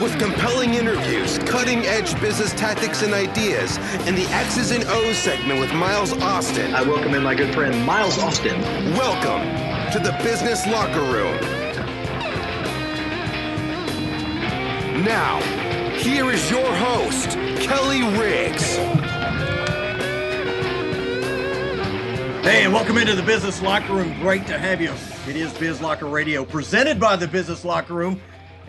With compelling interviews, cutting edge business tactics and ideas, and the X's and O's segment with Miles Austin. I welcome in my good friend Miles Austin. Welcome to the Business Locker Room. Now, here is your host, Kelly Riggs. Hey, and welcome into the Business Locker Room. Great to have you. It is Biz Locker Radio, presented by the Business Locker Room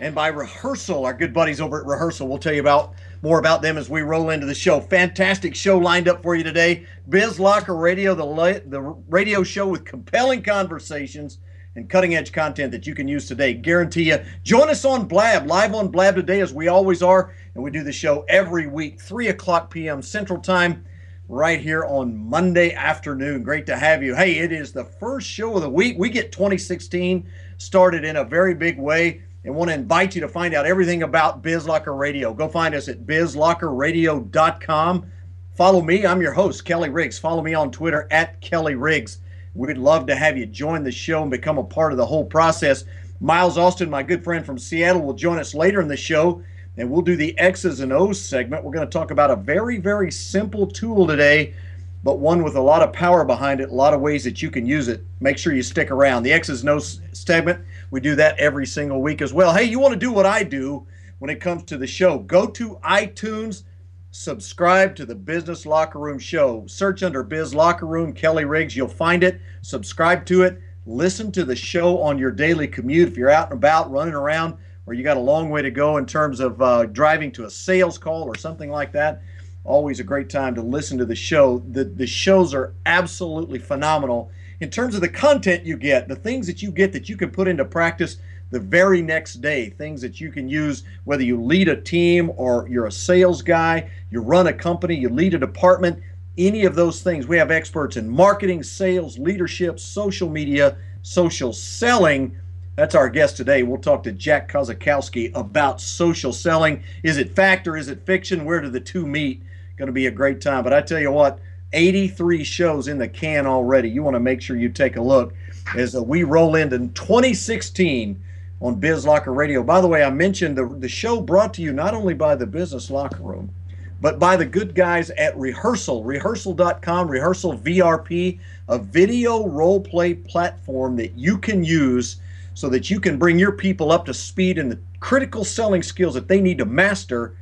and by Rehearsal, our good buddies over at Rehearsal. We'll tell you about more about them as we roll into the show. Fantastic show lined up for you today. Biz Locker Radio, the la- the radio show with compelling conversations and cutting edge content that you can use today. Guarantee you. Join us on Blab, live on Blab today, as we always are, and we do the show every week, 3 o'clock p.m. Central Time, right here on Monday afternoon. Great to have you. Hey, it is the first show of the week. We get 2016 started in a very big way and want to invite you to find out everything about BizLocker Radio. Go find us at bizlockerradio.com. Follow me. I'm your host, Kelly Riggs. Follow me on Twitter at Kelly Riggs. We'd love to have you join the show and become a part of the whole process. Miles Austin, my good friend from Seattle, will join us later in the show, and we'll do the X's and O's segment. We're going to talk about a very, very simple tool today, but one with a lot of power behind it, a lot of ways that you can use it. Make sure you stick around. The X's and O's segment, we do that every single week as well. Hey, you want to do what I do when it comes to the show? Go to iTunes, subscribe to the Business Locker Room show. Search under Biz Locker Room, Kelly Riggs. You'll find it. Subscribe to it. Listen to the show on your daily commute. If you're out and about, running around, or you got a long way to go in terms of uh, driving to a sales call or something like that, always a great time to listen to the show. The, the shows are absolutely phenomenal in terms of the content you get, the things that you get that you can put into practice the very next day, things that you can use whether you lead a team or you're a sales guy, you run a company, you lead a department, any of those things. We have experts in marketing, sales, leadership, social media, social selling. That's our guest today. We'll talk to Jack Kosakowski about social selling. Is it fact or is it fiction? Where do the two meet? Going to be a great time. But I tell you what, 83 shows in the can already. You want to make sure you take a look as uh, we roll into 2016 on Biz Locker Radio. By the way, I mentioned the, the show brought to you not only by the Business Locker Room, but by the good guys at Rehearsal, rehearsal.com, Rehearsal VRP, a video role play platform that you can use so that you can bring your people up to speed in the critical selling skills that they need to master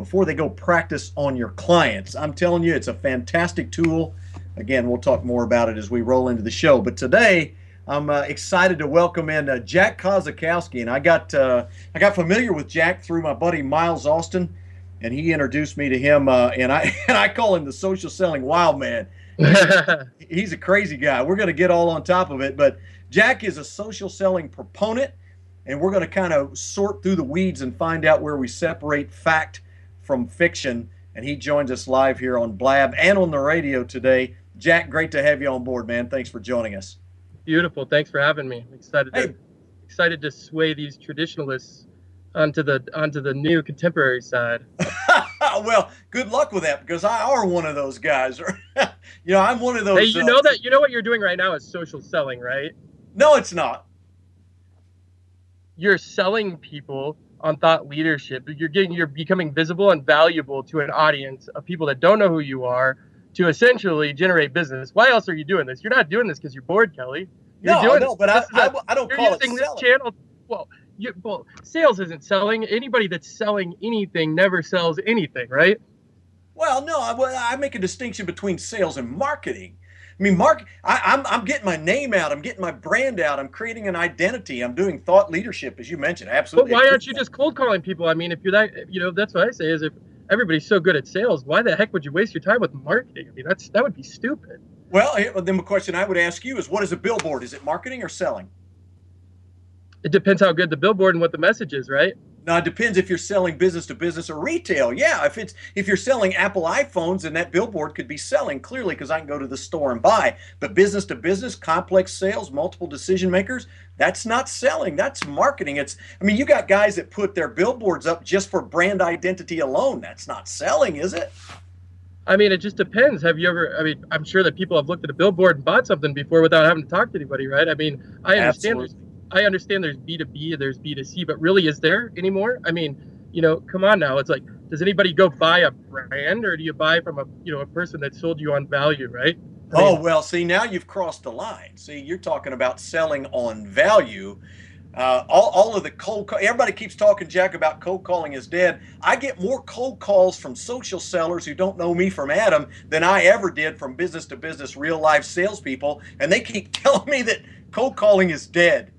before they go practice on your clients. I'm telling you, it's a fantastic tool. Again, we'll talk more about it as we roll into the show. But today, I'm uh, excited to welcome in uh, Jack Kosakowski, and I got uh, I got familiar with Jack through my buddy Miles Austin, and he introduced me to him, uh, and I and I call him the social selling wild man. He's a crazy guy. We're going to get all on top of it, but Jack is a social selling proponent, and we're going to kind of sort through the weeds and find out where we separate fact from fiction, and he joins us live here on Blab and on the radio today. Jack, great to have you on board, man. Thanks for joining us. Beautiful. Thanks for having me. I'm excited Hey. to excited to sway these traditionalists onto the onto the new contemporary side. well, good luck with that because I are one of those guys. you know, I'm one of those. Hey, you uh, know that you know what you're doing right now is social selling, right? No, it's not. You're selling people on thought leadership. You're getting you're becoming visible and valuable to an audience of people that don't know who you are to essentially generate business. Why else are you doing this? You're not doing this because you're bored, Kelly. You're No, doing no, this- but I, this I, I don't call it using this channel. Well, you, well, sales isn't selling. Anybody that's selling anything never sells anything, right? Well, no, I, I make a distinction between sales and marketing. I mean, Mark, I, I'm, I'm getting my name out. I'm getting my brand out. I'm creating an identity. I'm doing thought leadership, as you mentioned. Absolutely. But why aren't you just cold calling people? I mean, if you're that, you know, that's what I say is if everybody's so good at sales, why the heck would you waste your time with marketing? I mean, that's that would be stupid. Well, then the question I would ask you is, what is a billboard? Is it marketing or selling? It depends how good the billboard and what the message is, right? Now it depends if you're selling business to business or retail. Yeah, if it's if you're selling Apple iPhones, then that billboard could be selling clearly because I can go to the store and buy. But business to business, complex sales, multiple decision makers, that's not selling. That's marketing. It's I mean, you got guys that put their billboards up just for brand identity alone. That's not selling, is it? I mean, it just depends. Have you ever? I mean, I'm sure that people have looked at a billboard and bought something before without having to talk to anybody, right? I mean, I understand. Absolutely I understand there's B2B, there's B2C, but really, is there anymore? I mean, you know, come on now. It's like, does anybody go buy a brand or do you buy from a, you know, a person that sold you on value, right? I mean, oh, well, see, now you've crossed the line. See, you're talking about selling on value. Uh, all, all of the cold call, everybody keeps talking, Jack, about cold calling is dead. I get more cold calls from social sellers who don't know me from Adam than I ever did from business to business, real life salespeople. And they keep telling me that cold calling is dead.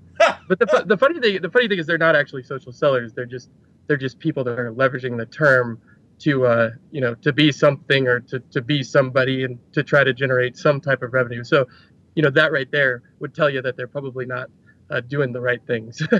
But the, the funny thing the funny thing is they're not actually social sellers. They're just they're just people that are leveraging the term to uh, you know to be something or to, to be somebody and to try to generate some type of revenue. So you know that right there would tell you that they're probably not uh, doing the right things.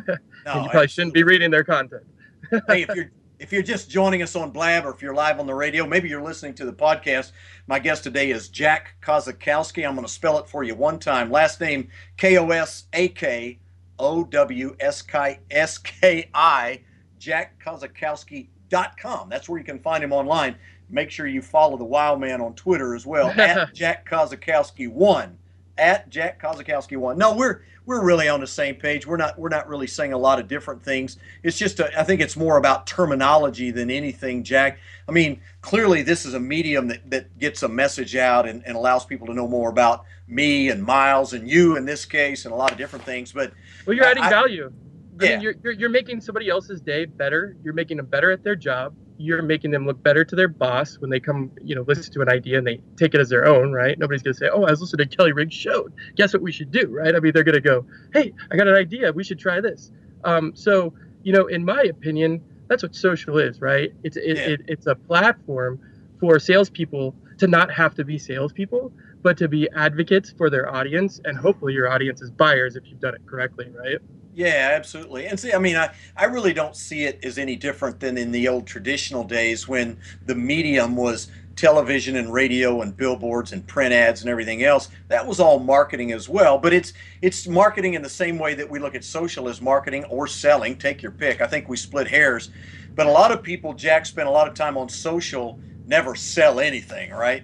No, and you probably absolutely. shouldn't be reading their content. hey, if you're if you're just joining us on Blab or if you're live on the radio, maybe you're listening to the podcast. My guest today is Jack Kosakowski. I'm going to spell it for you one time. Last name K O S A K O W S K S K I, jackkosakowski.com. That's where you can find him online. Make sure you follow the Wild Man on Twitter as well, at Jack Kosakowski1. At Jack Kosakowski1. No, we're we're really on the same page. We're not we're not really saying a lot of different things. It's just a, I think it's more about terminology than anything, Jack. I mean, clearly this is a medium that, that gets a message out and, and allows people to know more about me and Miles and you in this case and a lot of different things. But well, you're adding I, value. I yeah. mean, you're, you're, you're making somebody else's day better. You're making them better at their job. You're making them look better to their boss when they come, you know, listen to an idea and they take it as their own, right? Nobody's going to say, oh, I was listening to Kelly Riggs' show. Guess what we should do, right? I mean, they're going to go, hey, I got an idea. We should try this. Um, so, you know, in my opinion, that's what social is, right? It's, it, yeah. it, it's a platform for salespeople to not have to be salespeople, but to be advocates for their audience and hopefully your audience is buyers if you've done it correctly, right? Yeah, absolutely. And see, I mean, I, I really don't see it as any different than in the old traditional days when the medium was television and radio and billboards and print ads and everything else. That was all marketing as well. But it's it's marketing in the same way that we look at social as marketing or selling. Take your pick. I think we split hairs. But a lot of people, Jack, spend a lot of time on social, never sell anything, right?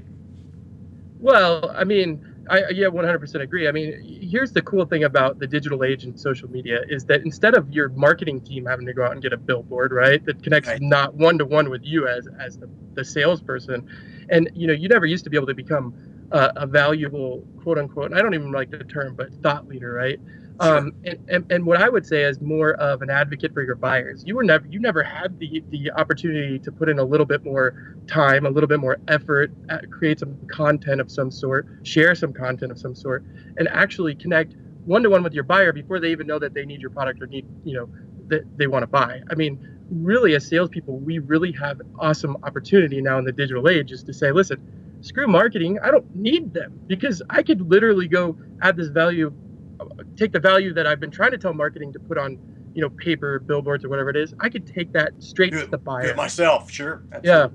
Well, I mean, I yeah, 100% agree. I mean, here's the cool thing about the digital age and social media is that instead of your marketing team having to go out and get a billboard, right, that connects right. not one to one with you as as the, the salesperson, and you know, you never used to be able to become uh, a valuable quote unquote. I don't even like the term, but thought leader, right? Um, and, and, and, what I would say is more of an advocate for your buyers. You were never you never had the the opportunity to put in a little bit more time, a little bit more effort, uh, create some content of some sort, share some content of some sort, and actually connect one to one with your buyer before they even know that they need your product or need you know that they want to buy. I mean, really, as salespeople, we really have awesome opportunity now in the digital age is to say, listen, screw marketing. I don't need them because I could literally go add this value take the value that I've been trying to tell marketing to put on, you know, paper, billboards, or whatever it is. I could take that straight do to the buyer. myself, sure. Absolutely. Yeah. Um,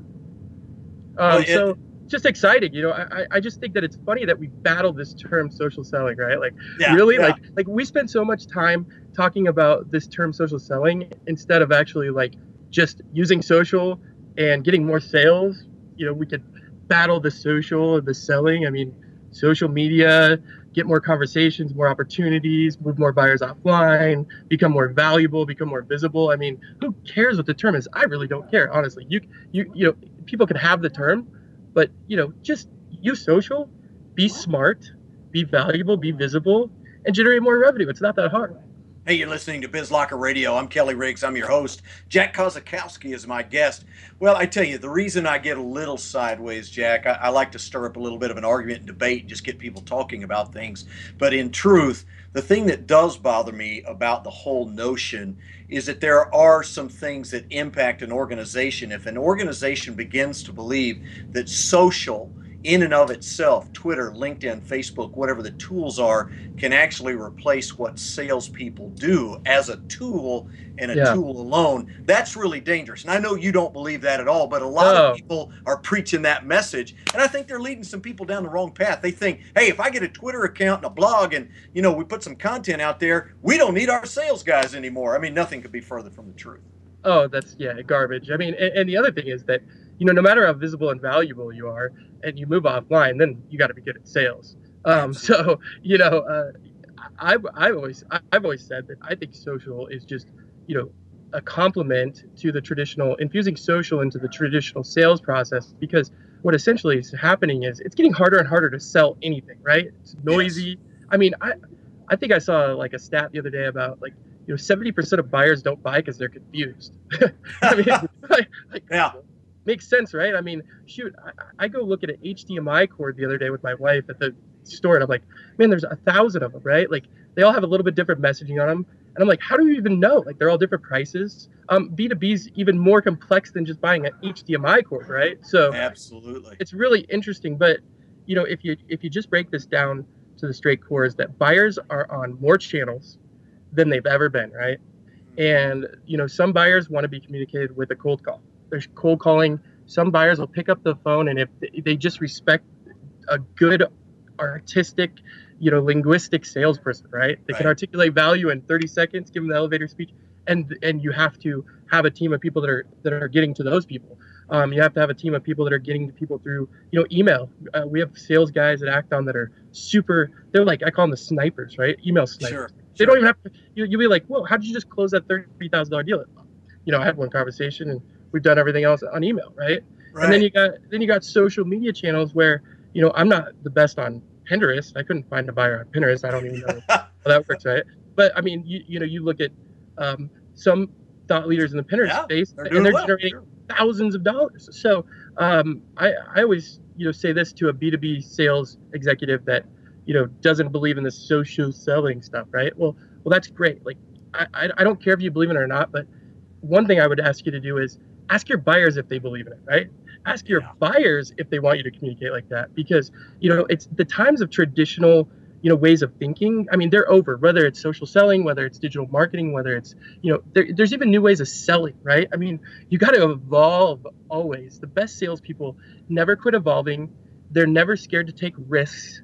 well, it, so just exciting, you know. I, I just think that it's funny that we battle this term social selling, right? Like yeah, really, yeah. like like we spend so much time talking about this term social selling instead of actually like just using social and getting more sales. You know, we could battle the social and the selling. I mean, social media get more conversations, more opportunities, move more buyers offline, become more valuable, become more visible. I mean, who cares what the term is? I really don't care, honestly. You you you know, people can have the term, but you know, just use social, be smart, be valuable, be visible, and generate more revenue. It's not that hard. Hey, you're listening to Biz Locker Radio. I'm Kelly Riggs. I'm your host. Jack Kosakowski is my guest. Well, I tell you, the reason I get a little sideways, Jack, I, I like to stir up a little bit of an argument and debate and just get people talking about things. But in truth, the thing that does bother me about the whole notion is that there are some things that impact an organization. If an organization begins to believe that social in and of itself, Twitter, LinkedIn, Facebook, whatever the tools are, can actually replace what salespeople do as a tool and a yeah. tool alone. That's really dangerous. And I know you don't believe that at all, but a lot no. of people are preaching that message. And I think they're leading some people down the wrong path. They think, hey, if I get a Twitter account and a blog and, you know, we put some content out there, we don't need our sales guys anymore. I mean, nothing could be further from the truth. Oh, that's, yeah, garbage. I mean, and, and the other thing is that, you know, no matter how visible and valuable you are, and you move offline, then you got to be good at sales. Um, so you know, uh, I've I've always I've always said that I think social is just you know a complement to the traditional infusing social into the traditional sales process because what essentially is happening is it's getting harder and harder to sell anything right it's noisy yes. i mean i i think i saw like a stat the other day about like you know 70% of buyers don't buy because they're confused i mean like, like, yeah makes sense, right? I mean, shoot, I, I, go look at an HDMI cord the other day with my wife at the store, and I'm like, man, there's a thousand of them, right? Like they all have a little bit different messaging on them, and I'm like, how do you even know? Like they're all different prices. Um, B2B is even more complex than just buying an HDMI cord, right? So absolutely, it's really interesting. But you know, if you if you just break this down to the straight core, is that buyers are on more channels than they've ever been, right? Mm-hmm. And you know, some buyers want to be communicated with a cold call there's cold calling. Some buyers will pick up the phone, and if they just respect a good artistic, you know, linguistic salesperson, right? They right. can articulate value in 30 seconds, give them the elevator speech, and and you have to have a team of people that are that are getting to those people. Um, you have to have a team of people that are getting to people through, you know, email. Uh, we have sales guys at Act-On that are super. They're like I call them the snipers, right? Email snipers. Sure, they sure. don't even have to. You, you'll be like, whoa, how did you just close that thirty thousand dollar deal? You know, I had one conversation and we've done everything else on email, right? right? And then you got then you got social media channels where you know I'm not the best on Pinterest. I couldn't find a buyer on Pinterest. I don't even know how that works, right? But I mean, you you know, you look at um, some thought leaders in the Pinterest yeah, space, they're and they're well, generating thousands of dollars. So um, I I always you know say this to a B2B sales executive that you know doesn't believe in the social selling stuff, right? Well, well that's great. Like I I don't care if you believe in it or not, but one thing I would ask you to do is ask your buyers if they believe in it, right? Ask your yeah. buyers if they want you to communicate like that because, you know, it's the times of traditional, you know, ways of thinking. I mean, they're over, whether it's social selling, whether it's digital marketing, whether it's, you know, there, there's even new ways of selling, right? I mean, you got to evolve always. The best salespeople never quit evolving. They're never scared to take risks.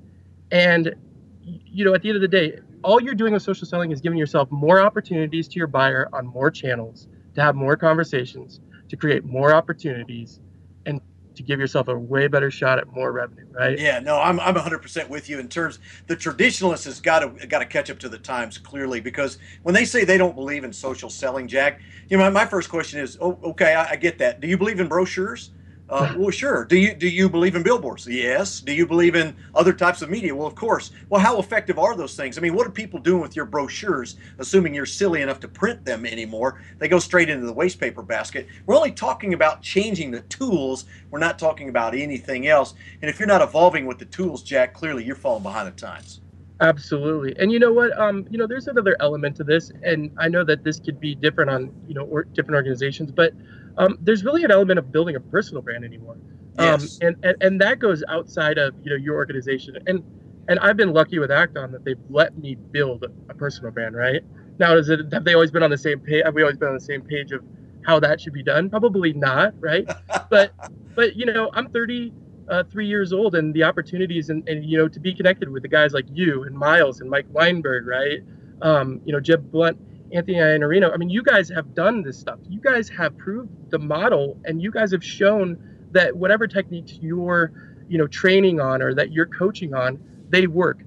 And, you know, at the end of the day, all you're doing with social selling is giving yourself more opportunities to your buyer on more channels to have more conversations to create more opportunities and to give yourself a way better shot at more revenue, right? Yeah, no, I'm I'm 100% with you in terms the traditionalist has got to got to catch up to the times clearly because when they say they don't believe in social selling, Jack, you know, my, my first question is, oh, okay, I, I get that. Do you believe in brochures? Uh, well, sure. Do you do you believe in billboards? Yes. Do you believe in other types of media? Well, of course. Well, how effective are those things? I mean, what are people doing with your brochures? Assuming you're silly enough to print them anymore, they go straight into the waste paper basket. We're only talking about changing the tools. We're not talking about anything else. And if you're not evolving with the tools, Jack, clearly you're falling behind the times. Absolutely. And you know what? Um, you know, there's another element to this, and I know that this could be different on you know or different organizations, but um, there's really an element of building a personal brand anymore. Um, and, and and that goes outside of you know your organization. And and I've been lucky with Act-On that they've let me build a personal brand. Right now, is it have they always been on the same page? Have we always been on the same page of how that should be done? Probably not. Right. but but you know, I'm 30 uh, three years old and the opportunities and, and you know to be connected with the guys like you and Miles and Mike Weinberg, right? Um, you know Jeb Blount Anthony Iannarino. I mean, you guys have done this stuff. You guys have proved the model, and you guys have shown that whatever techniques you're, you know, training on or that you're coaching on, they work.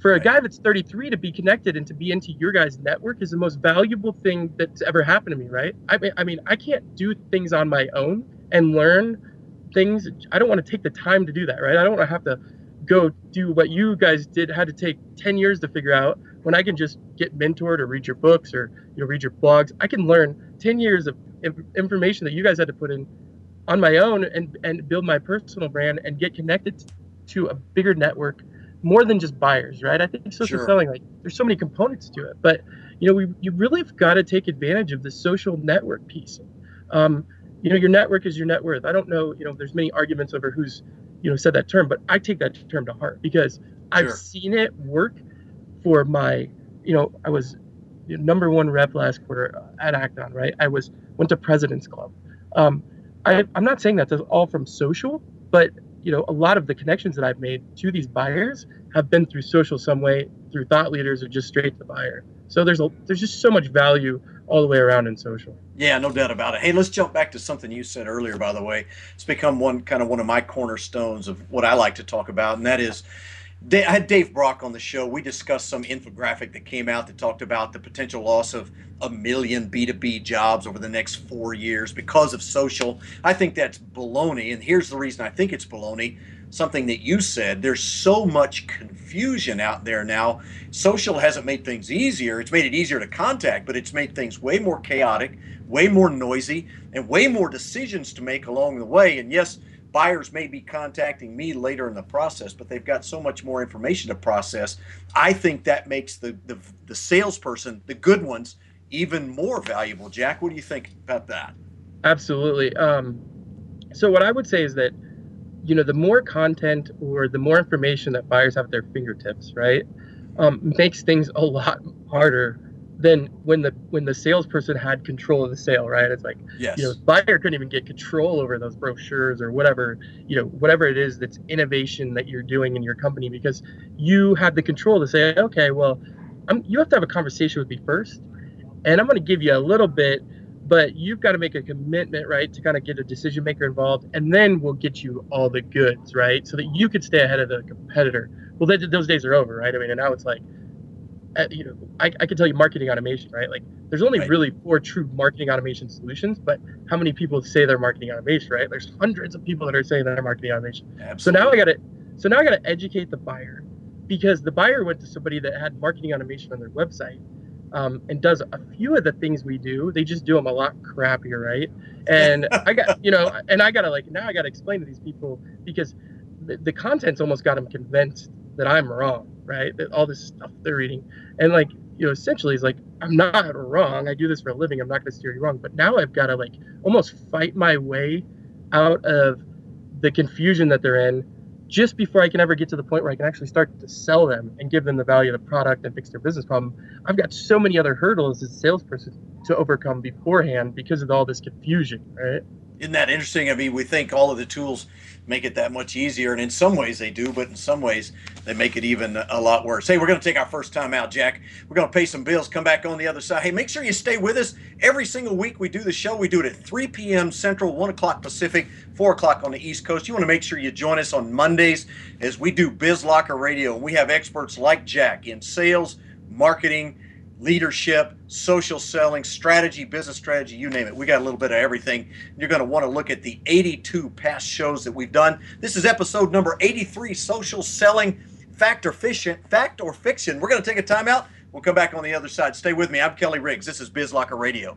For a guy that's 33 to be connected and to be into your guys' network is the most valuable thing that's ever happened to me, right? I mean, I mean, I can't do things on my own and learn things. I don't want to take the time to do that, right? I don't want to have to go do what you guys did had to take 10 years to figure out when I can just get mentored or read your books or you know read your blogs. I can learn 10 years of information that you guys had to put in on my own and and build my personal brand and get connected to a bigger network more than just buyers, right? I think social sure. selling like there's so many components to it, but you know we you really have got to take advantage of the social network piece. Um, you know, your network is your net worth. I don't know, you know, there's many arguments over who's, you know, said that term, but I take that term to heart because sure. I've seen it work for my, you know, I was number one rep last quarter at Act-On, right? I was went to President's Club. Um, I, I'm not saying that's all from social, but you know, a lot of the connections that I've made to these buyers have been through social some way, through thought leaders, or just straight to the buyer. So there's a there's just so much value all the way around in social. Yeah, no doubt about it. Hey, let's jump back to something you said earlier. By the way, it's become one kind of one of my cornerstones of what I like to talk about, and that is. I had Dave Brock on the show. We discussed some infographic that came out that talked about the potential loss of a million B2B jobs over the next four years because of social. I think that's baloney. And here's the reason I think it's baloney something that you said. There's so much confusion out there now. Social hasn't made things easier. It's made it easier to contact, but it's made things way more chaotic, way more noisy, and way more decisions to make along the way. And yes, buyers may be contacting me later in the process, but they've got so much more information to process. I think that makes the the, the salesperson, the good ones, even more valuable. Jack, what do you think about that? Absolutely. Um, so what I would say is that you know, the more content or the more information that buyers have at their fingertips, right, um, makes things a lot harder than when the when the salesperson had control of the sale, right? It's like, yes. you know, buyer couldn't even get control over those brochures or whatever, you know, whatever it is that's innovation that you're doing in your company because you had the control to say, okay, well, I'm, you have to have a conversation with me first, and I'm going to give you a little bit but you've got to make a commitment, right, to kind of get a decision maker involved, and then we'll get you all the goods, right, so that you could stay ahead of the competitor. Well, they, those days are over, right? I mean, and now it's like, uh, you know, I, I can tell you marketing automation, right? Like, there's only right. really four true marketing automation solutions, but how many people say they're marketing automation, right? There's hundreds of people that are saying they're marketing automation. Absolutely. So now I got to, so now I got to educate the buyer because the buyer went to somebody that had marketing automation on their website um, and does a few of the things we do. They just do them a lot crappier, right? And I got, you know, and I gotta like now I gotta explain to these people because the, the content's almost got them convinced that I'm wrong, right? That all this stuff they're reading, and like you know, essentially, it's like I'm not wrong. I do this for a living. I'm not gonna steer you wrong. But now I've got to like almost fight my way out of the confusion that they're in just before I can ever get to the point where I can actually start to sell them and give them the value of the product and fix their business problem, I've got so many other hurdles as a salesperson to overcome beforehand because of all this confusion, right? Isn't that interesting? I mean, we think all of the tools make it that much easier, and in some ways they do, but in some ways they make it even a lot worse. Hey, we're going to take our first time out, Jack. We're going to pay some bills, come back on the other side. Hey, make sure you stay with us every single week. We do the show. We do it at 3 p.m. Central, 1 o'clock Pacific, 4 o'clock on the East Coast. You want to make sure you join us on Mondays as we do BizLocker Radio. We have experts like Jack in sales, marketing, leadership, social selling, strategy, business strategy, you name it. We got a little bit of everything. You're going to want to look at the 82 past shows that we've done. This is episode number 83, social selling, fact or fiction, fact or fiction. We're going to take a timeout. We'll come back on the other side. Stay with me. I'm Kelly Riggs. This is BizLocker Radio.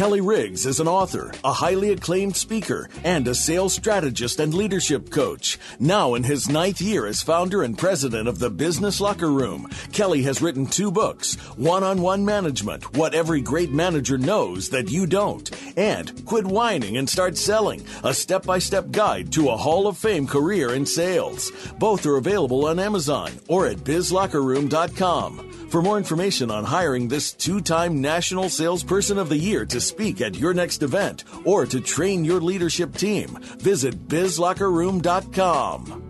Kelly Riggs is an author, a highly acclaimed speaker, and a sales strategist and leadership coach. Now in his ninth year as founder and president of the Business Locker Room, Kelly has written two books One on One Management What Every Great Manager Knows That You Don't, and Quit Whining and Start Selling A Step by Step Guide to a Hall of Fame Career in Sales. Both are available on Amazon or at bizlockerroom.com. For more information on hiring this two time National Salesperson of the Year to speak at your next event or to train your leadership team, visit bizlockerroom.com.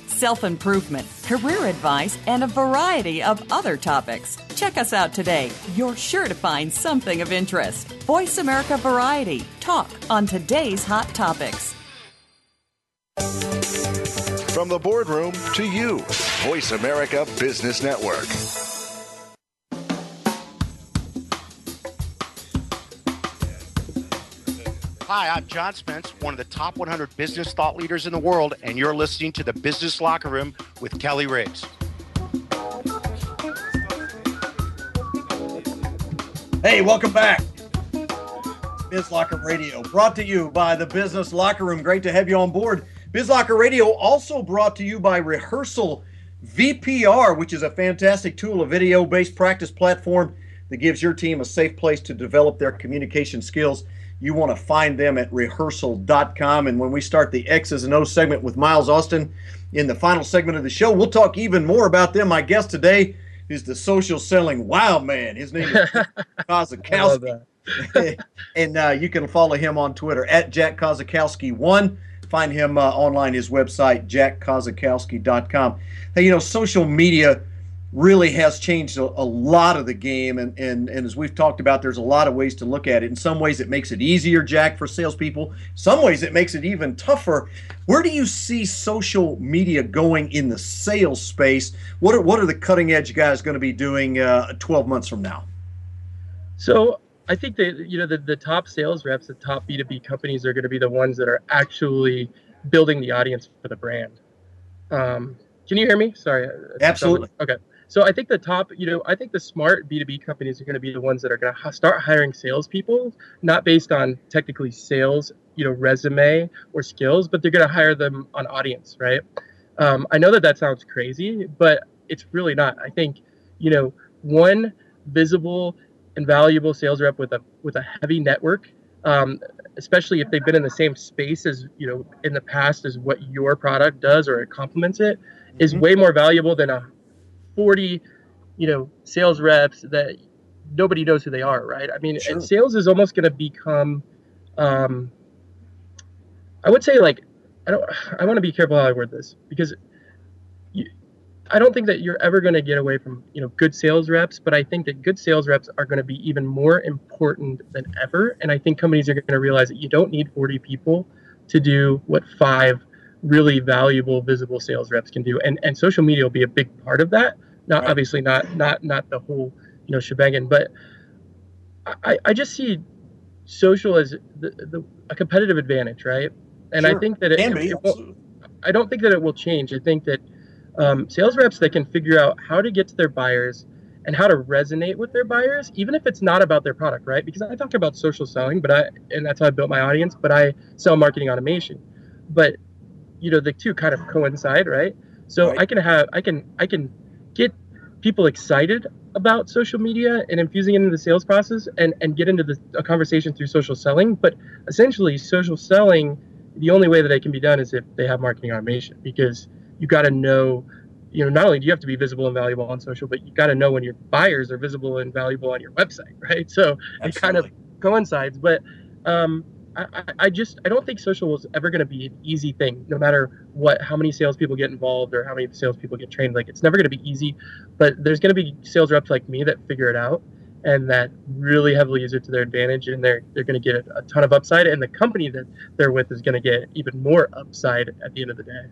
self improvement, career advice, and a variety of other topics. Check us out today. You're sure to find something of interest. Voice America Variety. Talk on today's hot topics. From the boardroom to you, Voice America Business Network. Hi, I'm John Spence, one of the top 100 business thought leaders in the world, and you're listening to the Business Locker Room with Kelly Riggs. Hey, welcome back. Biz Locker Radio, brought to you by the Business Locker Room. Great to have you on board. Biz Locker Radio, also brought to you by Rehearsal VPR, which is a fantastic tool, a video based practice platform that gives your team a safe place to develop their communication skills you want to find them at rehearsal.com. And when we start the X's and O's segment with Miles Austin in the final segment of the show, we'll talk even more about them. My guest today is the social selling wild man. His name is Kosakowski. and uh, you can follow him on Twitter at Jack Kosakowski1. Find him uh, online, his website, jackkosakowski.com. Hey, you know, social media really has changed a, a, lot of the game. And, and, and as we've talked about, there's a lot of ways to look at it. In some ways, it makes it easier, Jack, for salespeople. Some ways, it makes it even tougher. Where do you see social media going in the sales space? What are, what are the cutting edge guys going to be doing uh, 12 months from now? So I think that you know the, the top sales reps, the top B2B companies are going to be the ones that are actually building the audience for the brand. Um, can you hear me? Sorry. Absolutely. Okay. So I think the top, you know, I think the smart B2B companies are going to be the ones that are going to start hiring salespeople, not based on technically sales, you know, resume or skills, but they're going to hire them on audience, right? Um, I know that that sounds crazy, but it's really not. I think, you know, one visible and valuable sales rep with a with a heavy network, um, especially if they've been in the same space as you know in the past as what your product does or it complements it, mm-hmm. is way more valuable than a 40, you know, sales reps that nobody knows who they are, right? I mean, sure. and sales is almost going to become, um, I would say like, I don't, I want to be careful how I word this because you, I don't think that you're ever going to get away from, you know, good sales reps, but I think that good sales reps are going to be even more important than ever. And I think companies are going to realize that you don't need 40 people to do what five really valuable visible sales reps can do. And and social media will be a big part of that. Not right. obviously not not not the whole you know shebang. But i i just see social as the, the a competitive advantage right? And sure. i think that it, it, it will, i don't think that it will change. I think that um, sales reps that can figure out how to get to their buyers and how to resonate with their buyers even if it's not about their product right? Because i talk about social selling but i and that's how i built my audience but i sell marketing automation. But you know the two kind of coincide right so right. i can have i can i can get people excited about social media and infusing it into the sales process and and get into the, a conversation through social selling but essentially social selling the only way that it can be done is if they have marketing automation because you got to know you know not only do you have to be visible and valuable on social but you got to know when your buyers are visible and valuable on your website right so Absolutely. it kind of coincides but um, I, I just I don't think social is ever going to be an easy thing, no matter what how many salespeople get involved or how many salespeople get trained. Like it's never going to be easy, but there's going to be sales reps like me that figure it out and that really heavily use it to their advantage, and they're they're going to get a, ton of upside, and the company that they're with is going to get even more upside at the end of the day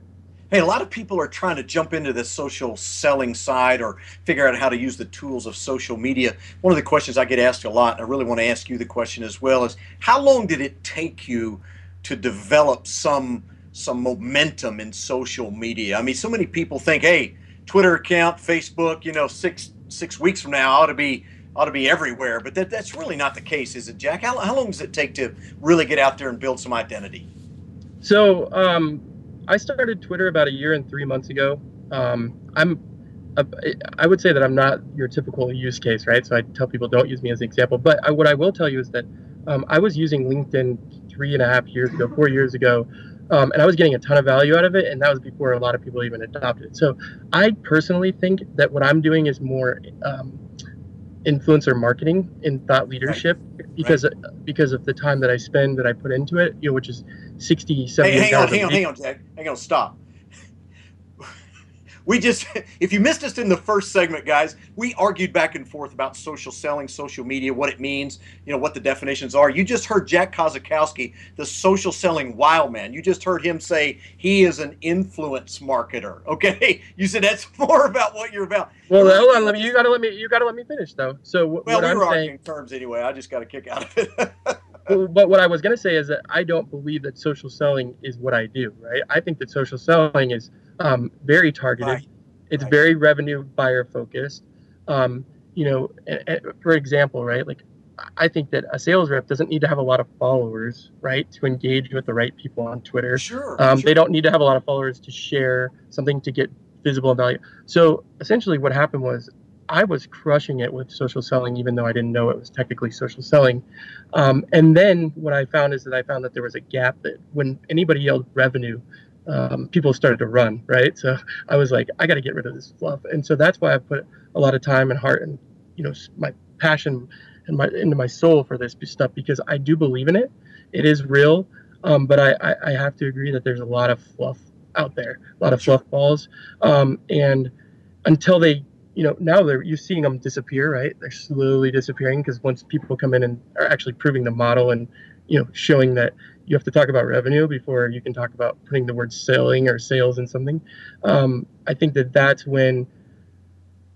hey, a lot of people are trying to jump into this social selling side or figure out how to use the tools of social media. One of the questions I get asked a lot, and I really want to ask you the question as well, is how long did it take you to develop some some momentum in social media? I mean, so many people think, hey, Twitter account, Facebook, you know, six six weeks from now ought to be ought to be everywhere, but that, that's really not the case, is it, Jack? How, how long does it take to really get out there and build some identity? So, um, I started Twitter about a year and three months ago. Um, I'm, a, I would say that I'm not your typical use case, right? So I tell people don't use me as an example. But I, what I will tell you is that um, I was using LinkedIn three and a half years ago, four years ago, um, and I was getting a ton of value out of it. And that was before a lot of people even adopted it. So I personally think that what I'm doing is more um, influencer marketing in thought leadership right. because right. because of the time that I spend that I put into it, you know, which is 60, 70 hey, hang on, hang on, hang on, Jack. Hang on, stop we just if you missed us in the first segment guys we argued back and forth about social selling social media what it means you know what the definitions are. You just heard jack kosakowski the social selling wild man. You just heard him say he is an influence marketer okay? You said that's more about what you're about. Well hold on let me you gotta let me you gotta let me finish though. So well what we I'm were saying, arguing terms anyway. I just got a kick out of it. But what I was going to say is that I don't believe that social selling is what I do, right? I think that social selling is um, very targeted. Right. It's right. very revenue buyer focused. Um, you know, for example, right? Like, I think that a sales rep doesn't need to have a lot of followers, right, to engage with the right people on Twitter. Sure, um, sure. They don't need to have a lot of followers to share something to get visible and value. So essentially, what happened was I was crushing it with social selling, even though I didn't know it was technically social selling. Um, and then what I found is that I found that there was a gap that when anybody yelled revenue, um, people started to run, right? So I was like, I got to get rid of this fluff, and so that's why I put a lot of time and heart and you know my passion and my into my soul for this stuff because I do believe in it. It is real, um, but I, I, I have to agree that there's a lot of fluff out there, a lot of fluff balls, um, and until they you know now they're you're seeing them disappear right? They're slowly disappearing because once people come in and are actually proving the model and you know showing that you have to talk about revenue before you can talk about putting the word selling or sales in something. Um, I think that that's when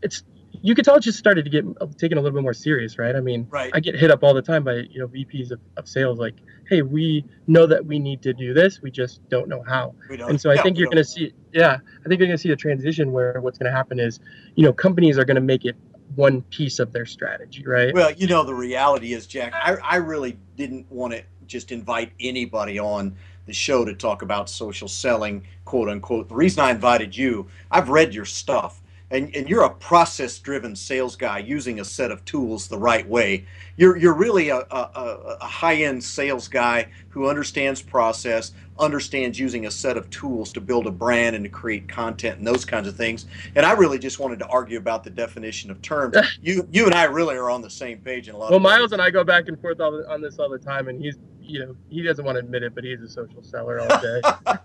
it's you could tell it just started to get taken a little bit more serious, right? I mean, right. I get hit up all the time by you know VPs of, of sales like, hey, we know that we need to do this, we just don't know how. And so I think you're going to see, yeah, I think you're going to see a transition where what's going to happen is, you know, companies are going to make it one piece of their strategy, right? Well, you know, the reality is, Jack, I, I really didn't want to just invite anybody on the show to talk about social selling, quote unquote. The reason I invited you, I've read your stuff and, and you're a process driven sales guy using a set of tools the right way. You're, you're really a, a, a high end sales guy who understands process, understands using a set of tools to build a brand and to create content and those kinds of things. And I really just wanted to argue about the definition of terms. you you and I really are on the same page in a lot. Well, Miles and I go back and forth on this all the time, and he's you know he doesn't want to admit it, but he's a social seller all day.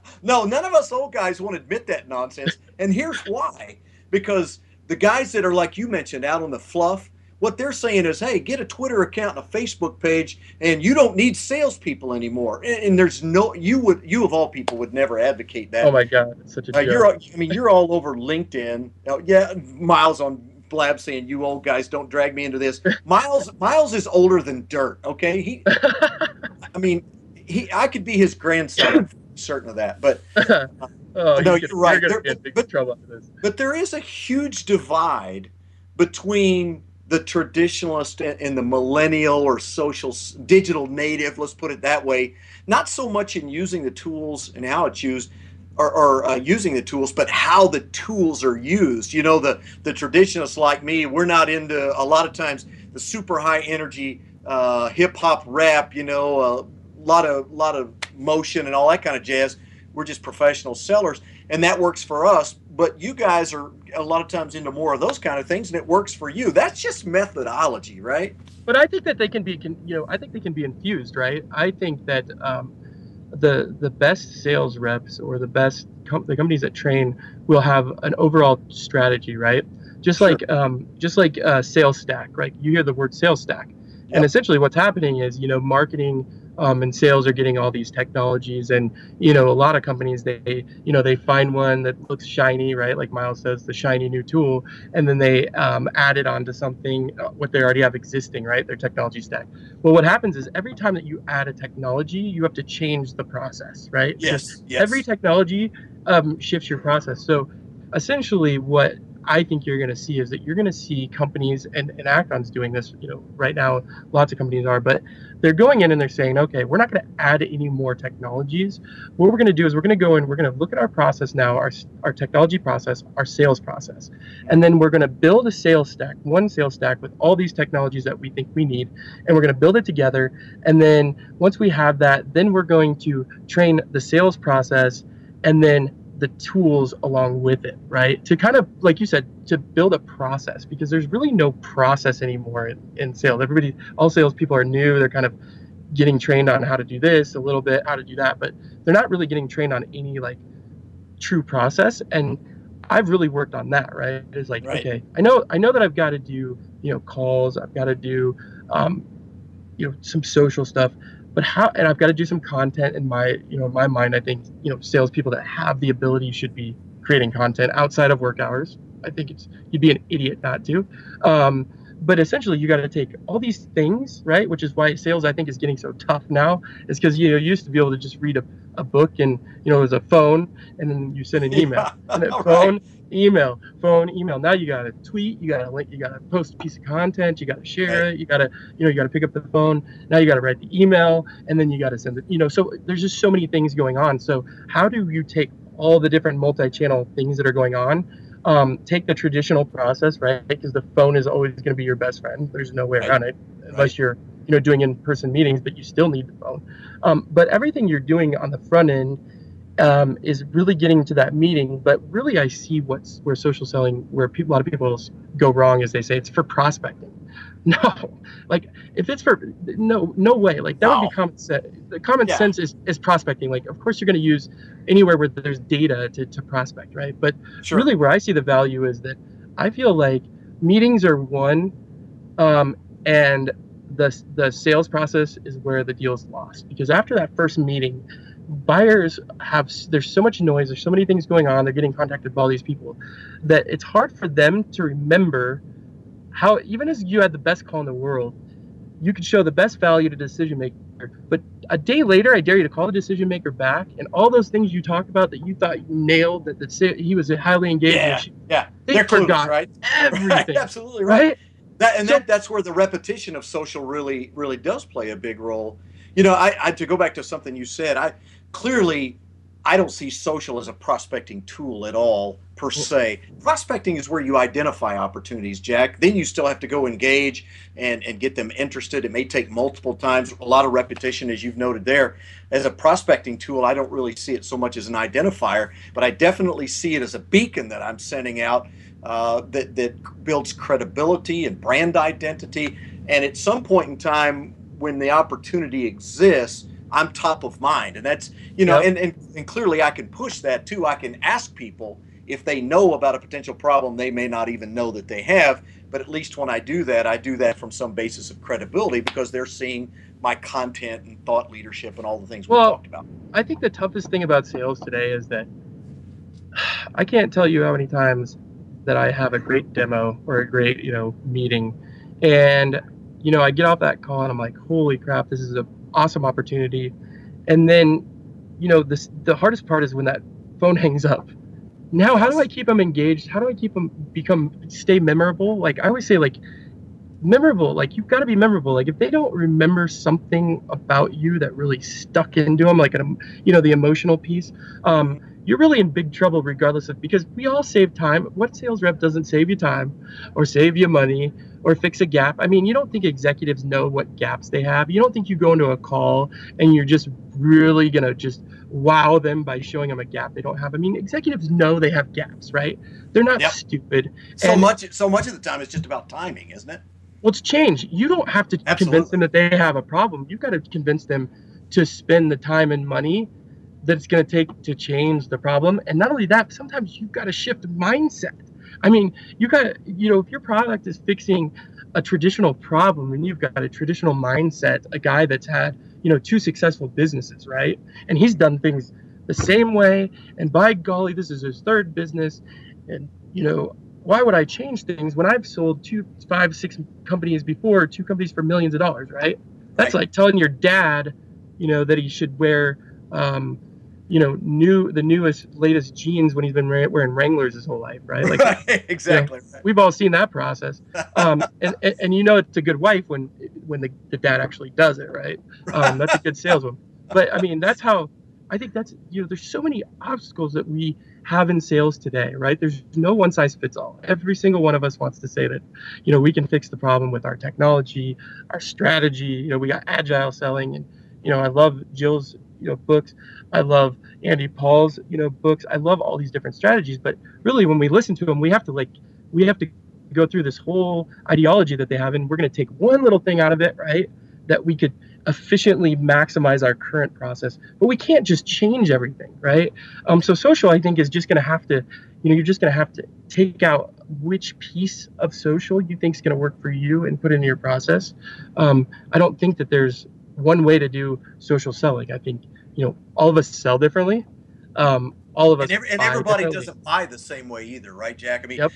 no, none of us old guys want to admit that nonsense, and here's why because the guys that are like you mentioned out on the fluff, what they're saying is, hey, get a Twitter account and a Facebook page, and you don't need salespeople anymore. And, and there's no, you would, you of all people would never advocate that. Oh my God, it's such a uh, You're, I mean, you're all over LinkedIn. Uh, yeah, Miles on Blab saying, "You old guys, don't drag me into this." Miles, Miles is older than dirt. Okay, he, I mean, he, I could be his grandson. certain of that, but. Uh, Oh, no, you're, right. There, but, but there is a huge divide between the traditionalist and the millennial or social digital native, let's put it that way, not so much in using the tools and how it's used or, or uh, using the tools, but how the tools are used. You know, the, the traditionalists like me, we're not into a lot of times the super high energy uh, hip hop rap, you know, a lot of, lot of motion and all that kind of jazz we're just professional sellers, and that works for us. But you guys are a lot of times into more of those kind of things, and it works for you. That's just methodology, right? But I think that they can be, you know, I think they can be infused, right? I think that um, the the best sales reps or the best com- the companies that train will have an overall strategy, right? Just sure. like um, just like uh, sales stack, right? You hear the word sales stack, yep. and essentially what's happening is, you know, marketing um, and sales are getting all these technologies. And you know a lot of companies they you know they find one that looks shiny right? Like miles says the shiny new tool. And then they um, add it onto something uh, what they already have existing right? Their technology stack. Well what happens is every time that you add a technology you have to change the process right? Yes, yes. every technology um, shifts your process. So essentially what I think you're going to see is that you're going to see companies, and, and Act-On's doing this, you know, right now, lots of companies are, but they're going in and they're saying, okay, we're not going to add any more technologies. What we're going to do is we're going to go in, we're going to look at our process now, our, our technology process, our sales process, and then we're going to build a sales stack, one sales stack with all these technologies that we think we need, and we're going to build it together. And then once we have that, then we're going to train the sales process and then the tools along with it, right? To kind of, like you said, to build a process because there's really no process anymore in, in sales. Everybody, all salespeople are new. They're kind of getting trained on how to do this a little bit, how to do that, but they're not really getting trained on any like true process. And I've really worked on that, right? It's like, right. okay, I know, I know that I've got to do, you know, calls. I've got to do, um, you know, some social stuff but how and I've got to do some content in my you know in my mind I think you know salespeople that have the ability should be creating content outside of work hours. I think it's you'd be an idiot not to. Um, but essentially, you got to take all these things, right? Which is why sales I think is getting so tough now. Is because you know you used to be able to just read a, a book and you know it was a phone and then you send an email yeah, and then phone right email, phone, email. Now you got to tweet, you got to link, you got to post a piece of content, you got to share right. it, you got to, you know, you got to pick up the phone. Now you got to write the email, and then you got to send it. You know, so there's just so many things going on. So how do you take all the different multi-channel things that are going on? Um, take the traditional process, right? Because the phone is always going to be your best friend. There's no way right. around it, unless right. you're, you know, doing in-person meetings, but you still need the phone. Um, but everything you're doing on the front end um, is really getting to that meeting. But really, I see what's where social selling, where people, a lot of people go wrong, is they say it's for prospecting. No, like if it's for no, no way. Like that wow. would be common sense. The common yeah. sense is, is prospecting. Like, of course, you're going to use anywhere where there's data to, to prospect, right? But sure. really, where I see the value is that I feel like meetings are one, um, and the the sales process is where the deal is lost because after that first meeting buyers have there's so much noise there's so many things going on they're getting contacted by all these people that it's hard for them to remember how even as you had the best call in the world you could show the best value to decision maker but a day later i dare you to call the decision maker back and all those things you talked about that you thought you nailed that, that he was highly engaged yeah she, yeah. they they're forgot clueless, right everything right, absolutely right, right? That, and so, that, that's where the repetition of social really really does play a big role you know I, I to go back to something you said i clearly I don't see social as a prospecting tool at all per se. Prospecting is where you identify opportunities, Jack. Then you still have to go engage and, and get them interested. It may take multiple times, a lot of repetition, as you've noted there. As a prospecting tool, I don't really see it so much as an identifier, but I definitely see it as a beacon that I'm sending out uh, that, that builds credibility and brand identity. And at some point in time, when the opportunity exists, I'm top of mind. And that's, you know, yep. and, and, and clearly I can push that too. I can ask people if they know about a potential problem they may not even know that they have. But at least when I do that, I do that from some basis of credibility because they're seeing my content and thought leadership and all the things we well, talked about. I think the toughest thing about sales today is that I can't tell you how many times that I have a great demo or a great, you know, meeting and you know, I get off that call and I'm like, holy crap, this is a awesome opportunity. And then, you know, this the hardest part is when that phone hangs up. Now, how do I keep them engaged? How do I keep them become stay memorable? Like I always say, like memorable. Like you've got to be memorable. Like if they don't remember something about you that really stuck into them, like an, you know, the emotional piece. Um, you're really in big trouble regardless of because we all save time. What sales rep doesn't save you time or save you money or fix a gap? I mean, you don't think executives know what gaps they have. You don't think you go into a call and you're just really going to just wow them by showing them a gap they don't have. I mean, executives know they have gaps, right? They're not yep. stupid. So and, much so much of the time it's just about timing, isn't it? Well, it's change. You don't have to Absolutely. convince them that they have a problem. You've got to convince them to spend the time and money that it's going to take to change the problem. And not only that, sometimes you've got to shift mindset. I mean, you got you know, if your product is fixing a traditional problem and you've got a traditional mindset, a guy that's had, you know, two successful businesses, right? And he's done things the same way. And by golly, this is his third business. And, you know, why would I change things when I've sold two, five, six companies before, two companies for millions of dollars, right? That's right. like telling your dad, you know, that he should wear um, you know, new the newest, latest jeans when he's been wearing Wranglers his whole life, right? Like, right, exactly. You know, we've all seen that process, um, and, and, and you know it's a good wife when when the, the dad actually does it, right? Um, that's a good salesman. But I mean, that's how I think that's you know, there's so many obstacles that we have in sales today, right? There's no one size fits all. Every single one of us wants to say that, you know, we can fix the problem with our technology, our strategy. You know, we got agile selling, and you know, I love Jill's you know books. I love Andy Paul's you know books. I love all these different strategies, but really, when we listen to them, we have to like we have to go through this whole ideology that they have, and we're going to take one little thing out of it, right? That we could efficiently maximize our current process. But we can't just change everything, right? Um, so social, I think, is just going to have to, you know, you're just going to have to take out which piece of social you think is going to work for you and put into your process. Um, I don't think that there's one way to do social selling. I think, you know, all of us sell differently. Um, all of us. And, every, and everybody doesn't buy the same way either, right, Jack? I mean, yep.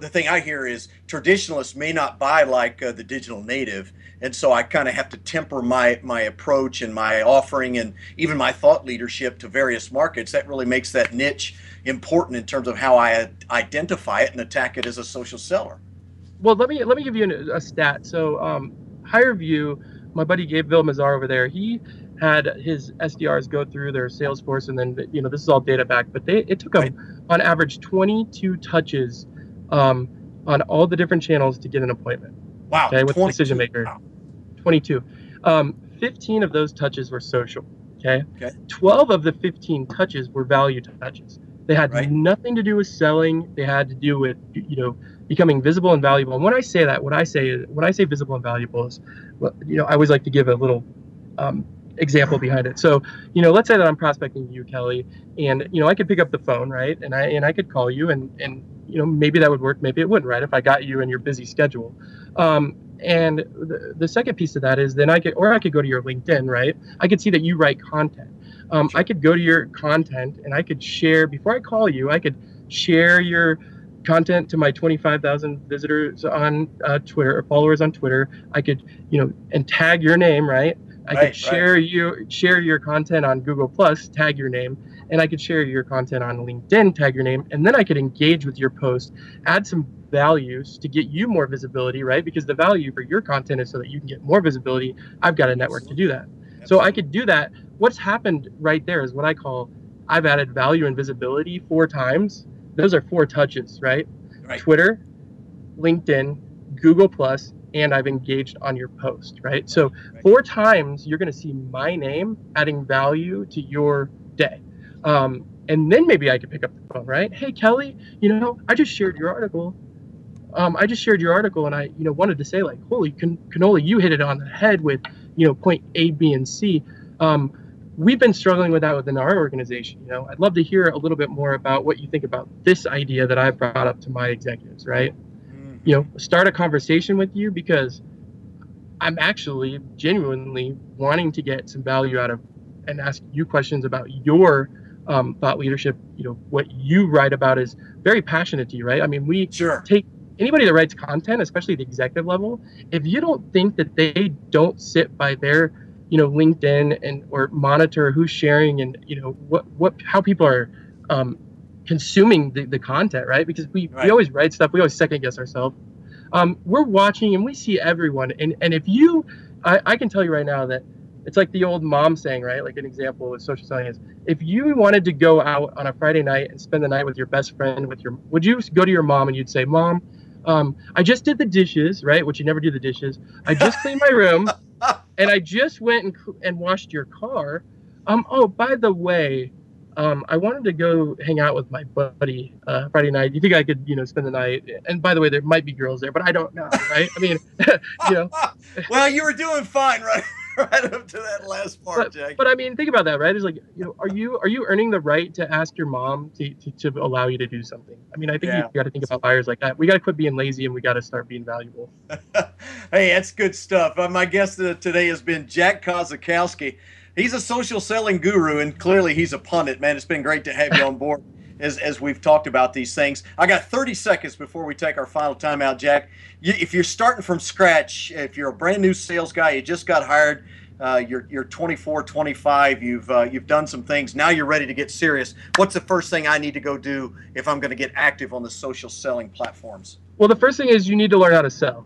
the thing I hear is traditionalists may not buy like uh, the digital native, and so I kind of have to temper my my approach and my offering and even my thought leadership to various markets. That really makes that niche important in terms of how I identify it and attack it as a social seller. Well, let me let me give you a stat. So, um, HireVue, my buddy Gabe Villamizar over there, he had his SDRs go through their Salesforce, and then you know this is all data back, but they it took them right. on average 22 touches um, on all the different channels to get an appointment. Wow. Okay, with the decision maker. Wow. 22. Um, 15 of those touches were social. Okay? okay. 12 of the 15 touches were value touches. They had right. nothing to do with selling. They had to do with you know becoming visible and valuable. And when I say that, what I say is when I say visible and valuable is, you know, I always like to give a little um, example behind it. So, you know, let's say that I'm prospecting you, Kelly, and you know, I could pick up the phone, right? And I and I could call you, and and you know, maybe that would work, maybe it wouldn't, right? If I got you in your busy schedule. Um, and the, the second piece of that is then I could, or I could go to your LinkedIn, right? I could see that you write content. Um. I could go to your content and I could share before I call you. I could share your content to my 25,000 visitors on uh, Twitter or followers on Twitter. I could, you know, and tag your name, right? I right, could share right. you share your content on Google Plus, tag your name, and I could share your content on LinkedIn, tag your name, and then I could engage with your post, add some values to get you more visibility, right? Because the value for your content is so that you can get more visibility. I've got a network to do that. So I could do that. What's happened right there is what I call I've added value and visibility four times. Those are four touches, right? right. Twitter, LinkedIn, Google Plus, and I've engaged on your post, right? So four times you're going to see my name adding value to your day. Um, and then maybe I could pick up the phone, right? Hey, Kelly, you know, I just shared your article. Um, I just shared your article, and I, you know, wanted to say like, holy can- cannoli, you hit it on the head with, you know, point A, B, and C. Um, we've been struggling with that within our organization. You know, I'd love to hear a little bit more about what you think about this idea that I've brought up to my executives, right? Mm-hmm. You know, start a conversation with you because I'm actually genuinely wanting to get some value out of and ask you questions about your um, thought leadership, you know, what you write about is very passionate to you, right? I mean, we sure. take anybody that writes content, especially the executive level, if you don't think that they don't sit by their, you know, LinkedIn and or monitor who's sharing and you know what what how people are um, consuming the, the content, right? Because we, right. we always write stuff, we always second guess ourselves. Um, we're watching and we see everyone, and and if you, I, I can tell you right now that it's like the old mom saying, right? Like an example with social selling is if you wanted to go out on a Friday night and spend the night with your best friend, with your, would you go to your mom and you'd say, Mom, um, I just did the dishes, right? Which you never do the dishes. I just cleaned my room and I just went and, and washed your car. Um, oh, by the way, um, I wanted to go hang out with my buddy uh, Friday night. You think I could, you know, spend the night? And by the way, there might be girls there, but I don't know, right? I mean, you know. well, you were doing fine, right? right up to that last part, but, Jack. But I mean, think about that, right? It's like, you know, are you are you earning the right to ask your mom to, to, to allow you to do something? I mean, I think yeah. you got to think about buyers like that. We got to quit being lazy and we got to start being valuable. hey, that's good stuff. Uh, my guest uh, today has been Jack Kosakowski. He's a social selling guru, and clearly he's a pundit, man. It's been great to have you on board as, as we've talked about these things. I got 30 seconds before we take our final timeout, Jack. You, if you're starting from scratch, if you're a brand new sales guy, you just got hired, Uh, you're you're 24, 25. You've uh, you've done some things. Now you're ready to get serious. What's the first thing I need to go do if I'm going to get active on the social selling platforms? Well, the first thing is you need to learn how to sell,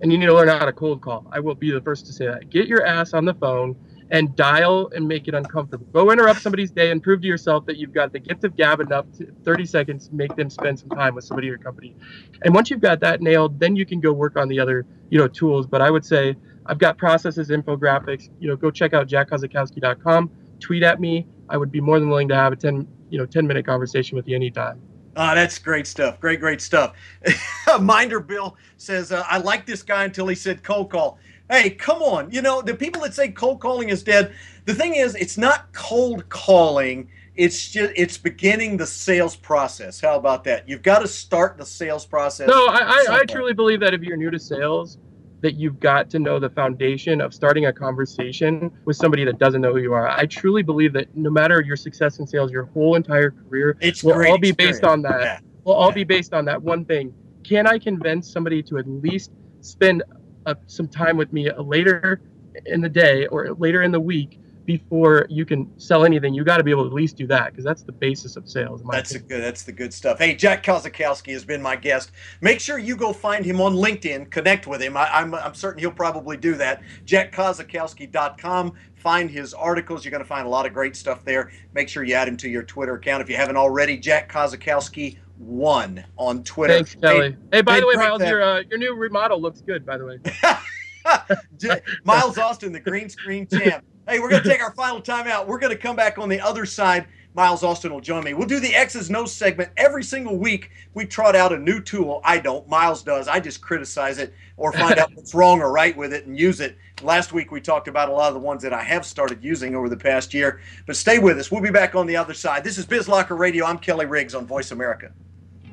and you need to learn how to cold call. I will be the first to say that. Get your ass on the phone and dial and make it uncomfortable. Go interrupt somebody's day and prove to yourself that you've got the gift of gab enough to 30 seconds make them spend some time with somebody in your company. And once you've got that nailed, then you can go work on the other, you know, tools. But I would say I've got processes, infographics. You know, go check out jackkosakowski.com. Tweet at me. I would be more than willing to have a 10, you know, 10 minute conversation with you anytime. Ah, that's great stuff. Great, great stuff. Minder Bill says, uh, I like this guy until he said cold call. Hey, come on. You know, the people that say cold calling is dead, the thing is, it's not cold calling. It's just it's beginning the sales process. How about that? You've got to start the sales process. No, I, I, I truly believe that if you're new to sales, that you've got to know the foundation of starting a conversation with somebody that doesn't know who you are. I truly believe that no matter your success in sales, your whole entire career it's will all be based on that. Yeah. Will all yeah. be based on that one thing. Can I convince somebody to at least spend uh, some time with me later in the day or later in the week before you can sell anything, you got to be able to at least do that because that's the basis of sales. That's opinion. the good. That's the good stuff. Hey, Jack Kosakowski has been my guest. Make sure you go find him on LinkedIn, connect with him. I, am I'm, I'm certain he'll probably do that. JackKosakowski.com. Find his articles. You're going to find a lot of great stuff there. Make sure you add him to your Twitter account if you haven't already. Jack Kosakowski one on Twitter. Thanks, Kelly. Hey, hey by the way, Miles, your uh, your new remodel looks good. By the way. Miles Austin, the green screen champ. Hey, we're going to take our final timeout. We're going to come back on the other side. Miles Austin will join me. We'll do the X's No segment every single week. We trot out a new tool. I don't. Miles does. I just criticize it or find out what's wrong or right with it and use it. Last week we talked about a lot of the ones that I have started using over the past year. But stay with us. We'll be back on the other side. This is BizLocker Radio. I'm Kelly Riggs on Voice America.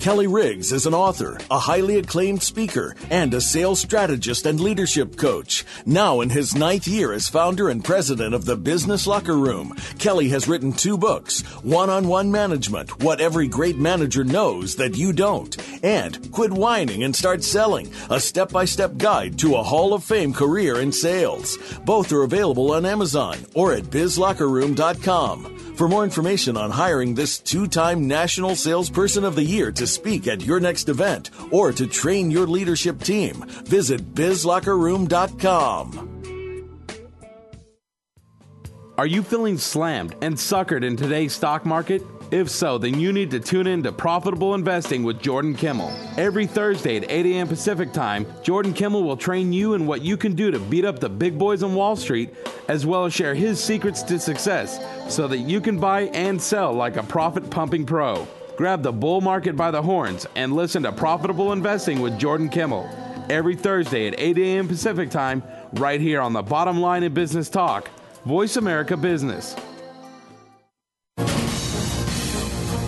Kelly Riggs is an author, a highly acclaimed speaker, and a sales strategist and leadership coach. Now in his ninth year as founder and president of the Business Locker Room, Kelly has written two books One on One Management What Every Great Manager Knows That You Don't, and Quit Whining and Start Selling A Step by Step Guide to a Hall of Fame Career in Sales. Both are available on Amazon or at bizlockerroom.com. For more information on hiring this two time National Salesperson of the Year to speak at your next event or to train your leadership team, visit bizlockerroom.com. Are you feeling slammed and suckered in today's stock market? If so, then you need to tune in to Profitable Investing with Jordan Kimmel. Every Thursday at 8 a.m. Pacific Time, Jordan Kimmel will train you in what you can do to beat up the big boys on Wall Street, as well as share his secrets to success so that you can buy and sell like a profit pumping pro. Grab the bull market by the horns and listen to Profitable Investing with Jordan Kimmel. Every Thursday at 8 a.m. Pacific Time, right here on the bottom line in business talk, Voice America Business.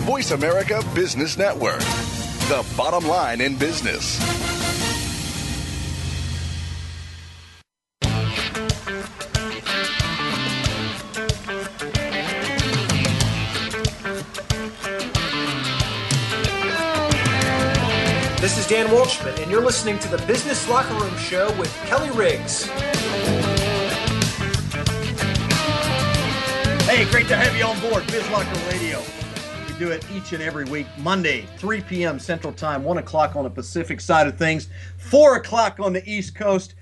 Voice America Business Network, the bottom line in business. Walshman, and you're listening to the Business Locker Room Show with Kelly Riggs. Hey, great to have you on board, Biz Locker Radio We do it each and every week. Monday, 3 p.m. Central Time, 1 o'clock on the Pacific side of things, 4 o'clock on the East Coast.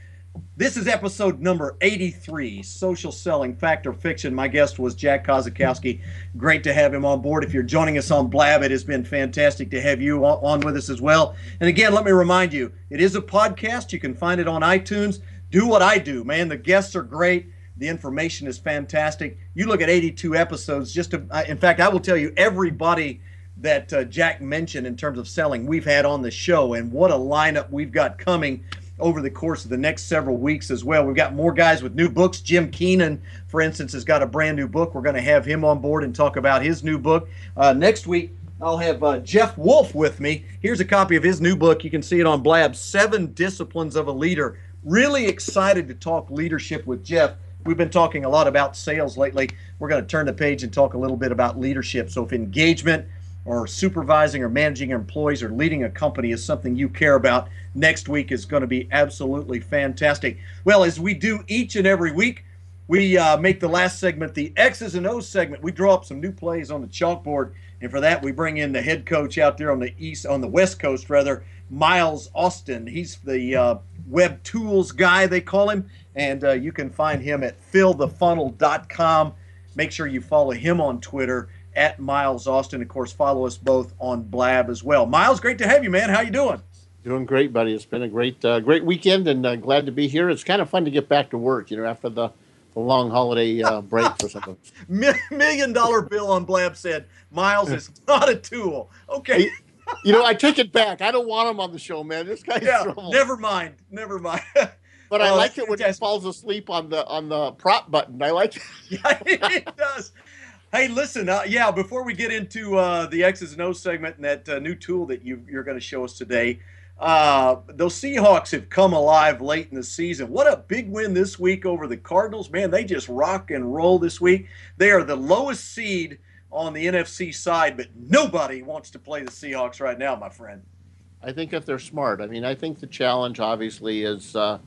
This is episode number 83 Social Selling Fact or Fiction. My guest was Jack Kosakowski. Great to have him on board. If you're joining us on Blab, it has been fantastic to have you on with us as well. And again, let me remind you it is a podcast. You can find it on iTunes. Do what I do, man. The guests are great the information is fantastic. You look at 82 episodes. Just to, in fact, I will tell you everybody that uh, Jack mentioned in terms of selling we've had on the show, and what a lineup we've got coming over the course of the next several weeks as well. We've got more guys with new books. Jim Keenan, for instance, has got a brand new book. We're going to have him on board and talk about his new book. Uh, next week, I'll have uh, Jeff Wolf with me. Here's a copy of his new book. You can see it on Blab Seven Disciplines of a Leader Really excited to talk leadership with Jeff. We've been talking a lot about sales lately. We're going to turn the page and talk a little bit about leadership. So, if engagement or supervising or managing employees or leading a company is something you care about, next week is going to be absolutely fantastic. Well, as we do each and every week, we uh, make the last segment the X's and O's segment. We draw up some new plays on the chalkboard, and for that, we bring in the head coach out there on the east, on the West Coast rather, Miles Austin. He's the uh, web tools guy, they call him, and uh, you can find him at fillthefunnel.com. Make sure you follow him on Twitter at Miles Austin. Of course, follow us both on Blab as well. Miles, great to have you, man. How you doing? Doing great, buddy. It's been a great, uh, great weekend, and uh, glad to be here. It's kind of fun to get back to work, you know, after the, the long holiday uh, break for some of us. Million dollar bill on Blab said Miles is not a tool. Okay. you know, I take it back. I don't want him on the show, man. This guy's yeah, trouble. Never mind. Never mind. But I like it when he falls asleep on the on the prop button. I like it. yeah, it does. Hey, listen, uh, yeah, before we get into uh, the X's and O's segment and that uh, new tool that you, are going to show us today, uh, those Seahawks have come alive late in the season. What a big win this week over the Cardinals. Man, they just rock and roll this week. They are the lowest seed on the NFC side, but nobody wants to play the Seahawks right now, my friend. I think if they're smart. I mean, I think the challenge obviously is uh,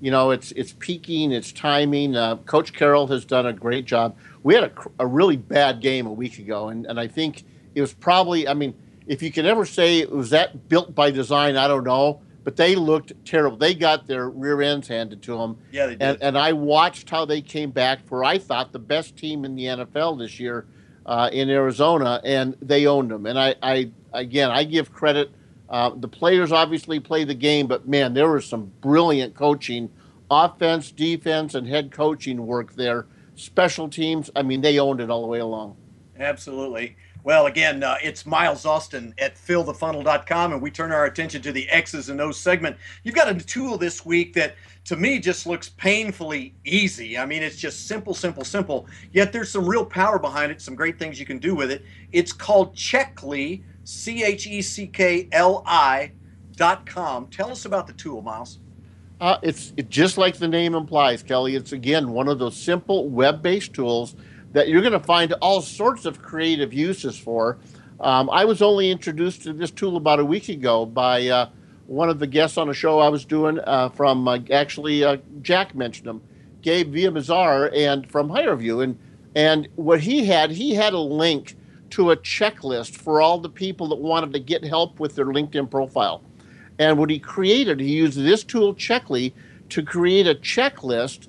you know, it's it's peaking, it's timing. Uh, Coach Carroll has done a great job. We had a, a really bad game a week ago, and, and I think it was probably, I mean, if you can ever say it was that built by design, I don't know. But they looked terrible. They got their rear ends handed to them. Yeah, they did. And, and I watched how they came back for, I thought, the best team in the NFL this year uh, in Arizona, and they owned them. And I, I again, I give credit – uh, the players obviously play the game, but man, there was some brilliant coaching, offense, defense, and head coaching work there. Special teams, I mean, they owned it all the way along. Absolutely. Well, again, uh, it's Miles Austin at fillthefunnel.com, and we turn our attention to the X's and O's segment. You've got a tool this week that, to me, just looks painfully easy. I mean, it's just simple, simple, simple. Yet there's some real power behind it, some great things you can do with it. It's called Checkli C H E C K L I dot com. Tell us about the tool, Miles. Uh, it's it, just like the name implies, Kelly. It's again one of those simple web based tools that you're going to find all sorts of creative uses for. Um, I was only introduced to this tool about a week ago by uh, one of the guests on a show I was doing uh, from uh, actually uh, Jack mentioned him, Gabe Villamizar, and from HireVue. And, and what he had, he had a link to a checklist for all the people that wanted to get help with their LinkedIn profile. And what he created, he used this tool, Checkli, to create a checklist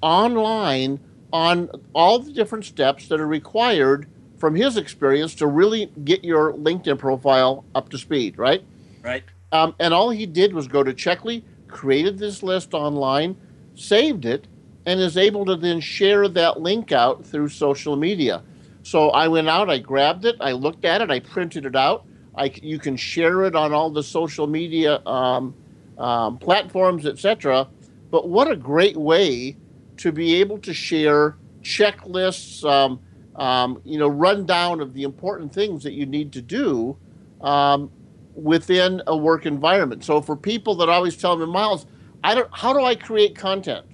online on all the different steps that are required from his experience to really get your LinkedIn profile up to speed, right? Right. Um, and all he did was go to Checkli, created this list online, saved it, and is able to then share that link out through social media. So I went out, I grabbed it, I looked at it, I printed it out. I, you can share it on all the social media um, um, platforms, etc. But what a great way to be able to share checklists, um, um, you know, rundown of the important things that you need to do um, within a work environment. So for people that always tell me, Miles, I don't, how do I create content?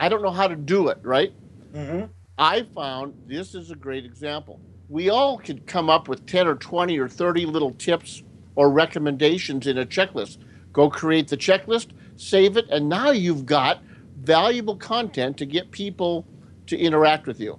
I don't know how to do it, right? Mm-hmm. I found this is a great example. We all could come up with 10 or 20 or 30 little tips or recommendations in a checklist. Go create the checklist, save it, and now you've got valuable content to get people to interact with you.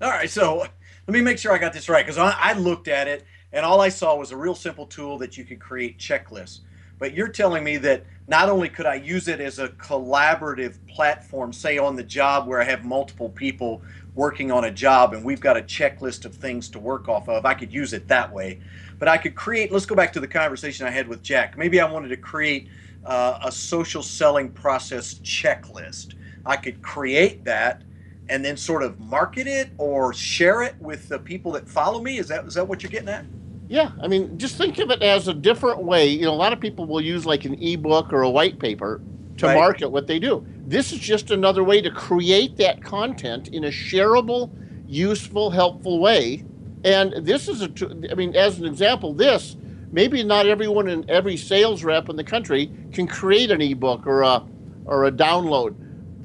All right, so let me make sure I got this right because I, looked at it and all I saw was a real simple tool that you could create checklists. But you're telling me that not only could I use it as a collaborative platform, say on the job where I have multiple people working on a job and we've got a checklist of things to work off of, I could use it that way. But I could create, let's go back to the conversation I had with Jack. Maybe I wanted to create uh, a social selling process checklist. I could create that and then sort of market it or share it with the people that follow me. Is that is that what you're getting at? Yeah, I mean, just think of it as a different way. You know, a lot of people will use like an ebook or a white paper to right. market what they do. This is just another way to create that content in a shareable, useful, helpful way. And this is a, I mean, as an example, this maybe not everyone in every sales rep in the country can create an ebook or a or a download.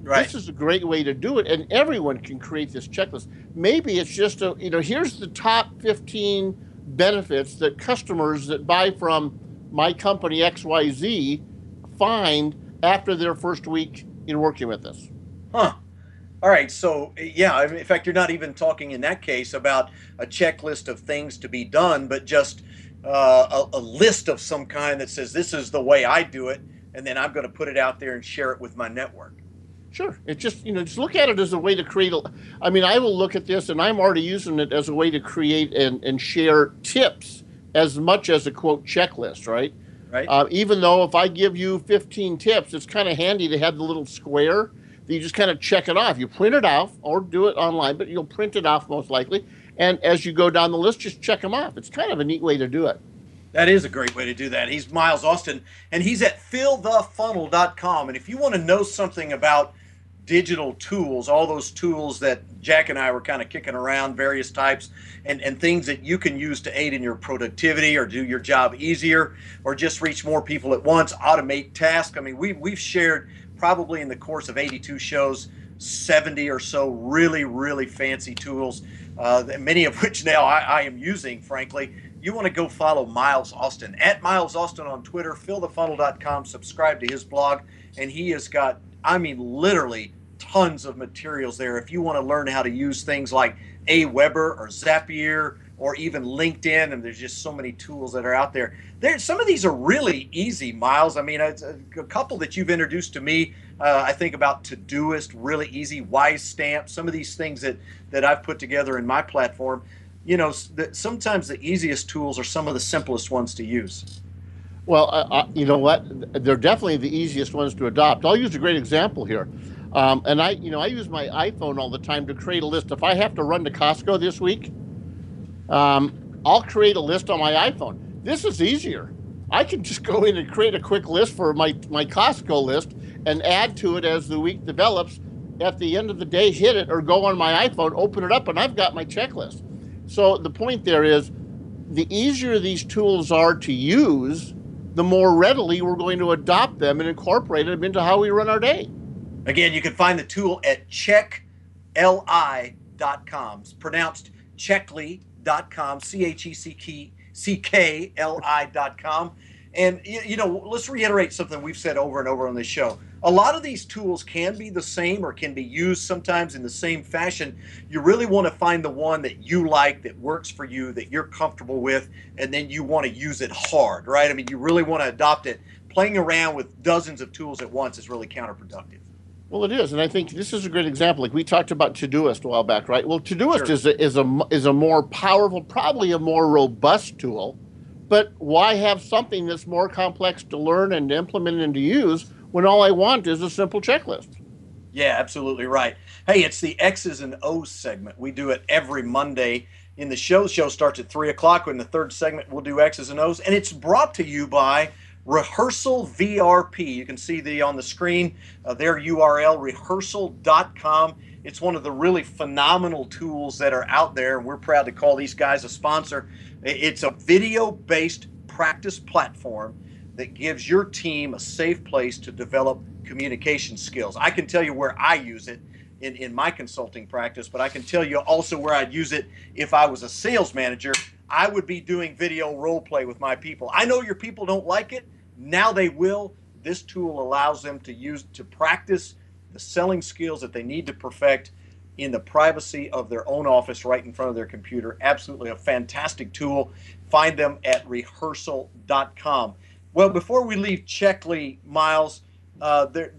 Right. This is a great way to do it, and everyone can create this checklist. Maybe it's just a you know here's the top 15 benefits that customers that buy from my company XYZ find after their first week in working with us. Huh. All right. So, yeah, in fact, you're not even talking in that case about a checklist of things to be done, but just uh, a, a, list of some kind that says, this is the way I do it. And then I'm going to put it out there and share it with my network. Sure. It's just, you know, just look at it as a way to create. A, I mean, I will look at this and I'm already using it as a way to create and, and share tips as much as a quote checklist, right? Right. Uh, even though if I give you 15 tips, it's kind of handy to have the little square that you just kind of check it off. You print it off or do it online, but you'll print it off most likely. And as you go down the list, just check them off. It's kind of a neat way to do it. That is a great way to do that. He's Miles Austin, and he's at fillthefunnel.com. And if you want to know something about digital tools, all those tools that Jack and I were kind of kicking around, various types, and, and things that you can use to aid in your productivity or do your job easier or just reach more people at once, automate tasks. I mean, we, we've shared probably in the course of 82 shows, 70 or so really, really fancy tools, uh, many of which now I, I, am using, frankly. You want to go follow Miles Austin at Miles Austin on Twitter, fillthefunnel.com, subscribe to his blog, and he has got, I mean, literally tons of materials there. If you want to learn how to use things like Aweber or Zapier or even LinkedIn, and there's just so many tools that are out there. There, some of these are really easy, Miles. I mean, a, a couple that you've introduced to me. Uh, I think about Todoist, really easy. WiseStamp, some of these things that that I've put together in my platform. You know, sometimes the easiest tools are some of the simplest ones to use. Well, you know what? They're definitely the easiest ones to adopt. I'll use a great example here. Um, and I, you know, I use my iPhone all the time to create a list. If I have to run to Costco this week, um, I'll create a list on my iPhone. This is easier. I can just go in and create a quick list for my, my Costco list and add to it as the week develops. At the end of the day, hit it or go on my iPhone, open it up, and I've got my checklist. So the point there is the easier these tools are to use, the more readily we're going to adopt them and incorporate them into how we run our day. Again, you can find the tool at checkli.com. It's pronounced checkly checkli.com, C H E C K L I.com. And, you know, let's reiterate something we've said over and over on this show. A lot of these tools can be the same or can be used sometimes in the same fashion. You really want to find the one that you like, that works for you, that you're comfortable with, and then you want to use it hard, right? I mean, you really want to adopt it. Playing around with dozens of tools at once is really counterproductive. Well, it is, and I think this is a great example. Like we talked about Todoist a while back, right? Well, Todoist sure. is a, is a is a more powerful, probably a more robust tool, but why have something that's more complex to learn and implement and to use when all I want is a simple checklist? Yeah, absolutely right. Hey, it's the X's and O's segment. We do it every Monday in the show. The show starts at three o'clock. In the third segment, we'll do X's and O's, and it's brought to you by Rehearsal VRP. You can see the on the screen uh, their URL rehearsal.com. It's one of the really phenomenal tools that are out there, and we're proud to call these guys a sponsor. It's a video-based practice platform that gives your team a safe place to develop communication skills. I can tell you where I use it in, in my consulting practice, but I can tell you also where I'd use it if I was a sales manager. I would be doing video role play with my people. I know your people don't like it. Now they will. This tool allows them to use to practice the selling skills that they need to perfect in the privacy of their own office right in front of their computer. Absolutely a fantastic tool. Find them at rehearsal.com. Well, before we leave Checkli, Miles, uh, there,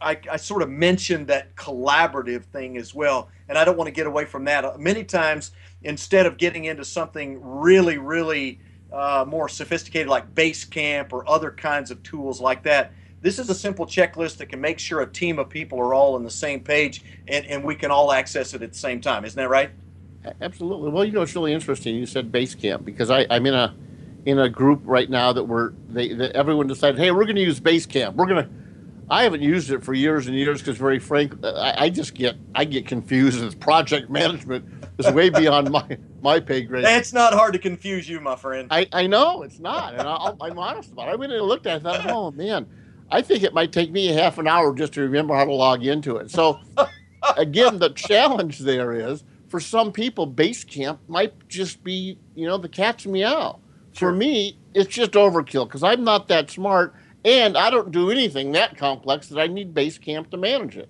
I, I, sort of mentioned that collaborative thing as well, and I don't want to get away from that. Many times, instead of getting into something really, really uh, more sophisticated like Basecamp or other kinds of tools like that. This is a simple checklist that can make sure a team of people are all on the same page and, and we can all access it at the same time. Isn't that right? Absolutely. Well, you know, it's really interesting. You said Basecamp because I, I'm in a in a group right now that we're they that everyone decided, hey, we're going to use Basecamp. We're going to. I haven't used it for years and years because, very frank, uh, I, I just get I get confused. As project management is way beyond my my pay grade. It's not hard to confuse you, my friend. I, I know it's not, and I, am honest about it. I went and looked at it. I thought, oh man, I think it might take me a half an hour just to remember how to log into it. So, again, the challenge there is for some people, Basecamp might just be, you know, the cat's meow. Sure. For me, it's just overkill because I'm not that smart and I don't do anything that complex that I need Basecamp to manage it.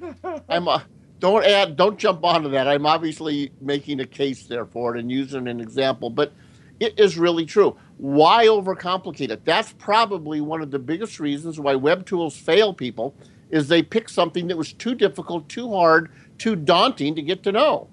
I'm a, don't add, don't jump onto that. I'm obviously making a case there for it and using an example, but it is really true. Why overcomplicate it? That's probably one of the biggest reasons why web tools fail people is they pick something that was too difficult, too hard, too daunting to get to know.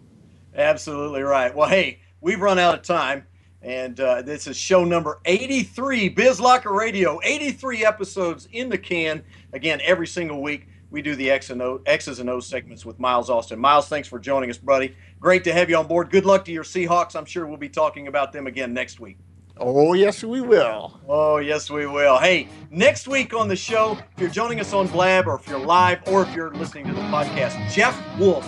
Absolutely right. Well, hey, we've run out of time. And uh, this is show number 83, Biz Locker Radio. 83 episodes in the can. Again, every single week we do the X and o, X's and O's segments with Miles Austin. Miles, thanks for joining us, buddy. Great to have you on board. Good luck to your Seahawks. I'm sure we'll be talking about them again next week. Oh, yes, we will. Oh, yes, we will. Hey, next week on the show, if you're joining us on Blab or if you're live or if you're listening to the podcast, Jeff Wolf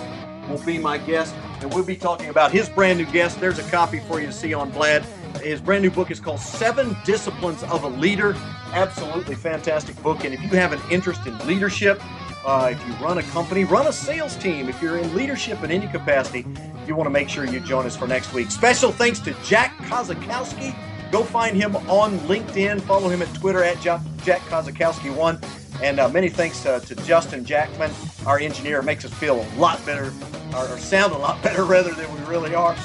will be my guest, and we'll be talking about his brand new guest. There's a copy for you to see on Blab. His brand new book is called Seven Disciplines of a Leader. Absolutely fantastic book. And if you have an interest in leadership, uh, if you run a company, run a sales team. If you're in leadership in any capacity, you want to make sure you join us for next week. Special thanks to Jack Kosakowski. Go find him on LinkedIn. Follow him at Twitter at Jack Kosakowski1. And uh, many thanks uh, to Justin Jackman, our engineer. Makes us feel a lot better, or, or sound a lot better, rather, than we really are.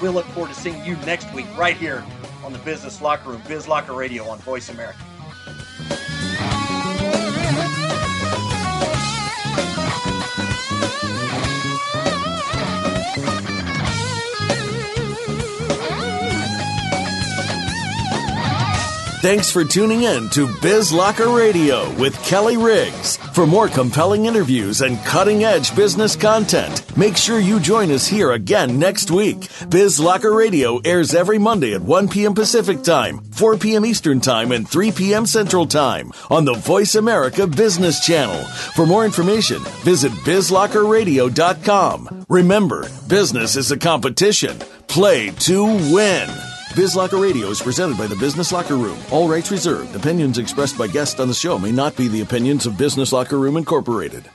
We'll look forward to seeing you next week right here on the Business Locker Room, Biz Locker Radio on Voice America. Oh. Thanks for tuning in to Biz Locker Radio with Kelly Riggs. For more compelling interviews and cutting edge business content, make sure you join us here again next week. Biz Locker Radio airs every Monday at 1 p.m. Pacific Time, 4 p.m. Eastern Time, and 3 p.m. Central Time on the Voice America Business Channel. For more information, visit bizlockerradio.com. Remember, business is a competition. Play to win. Biz Locker Radio is presented by the Business Locker Room. All rights reserved. Opinions expressed by guests on the show may not be the opinions of Business Locker Room Incorporated.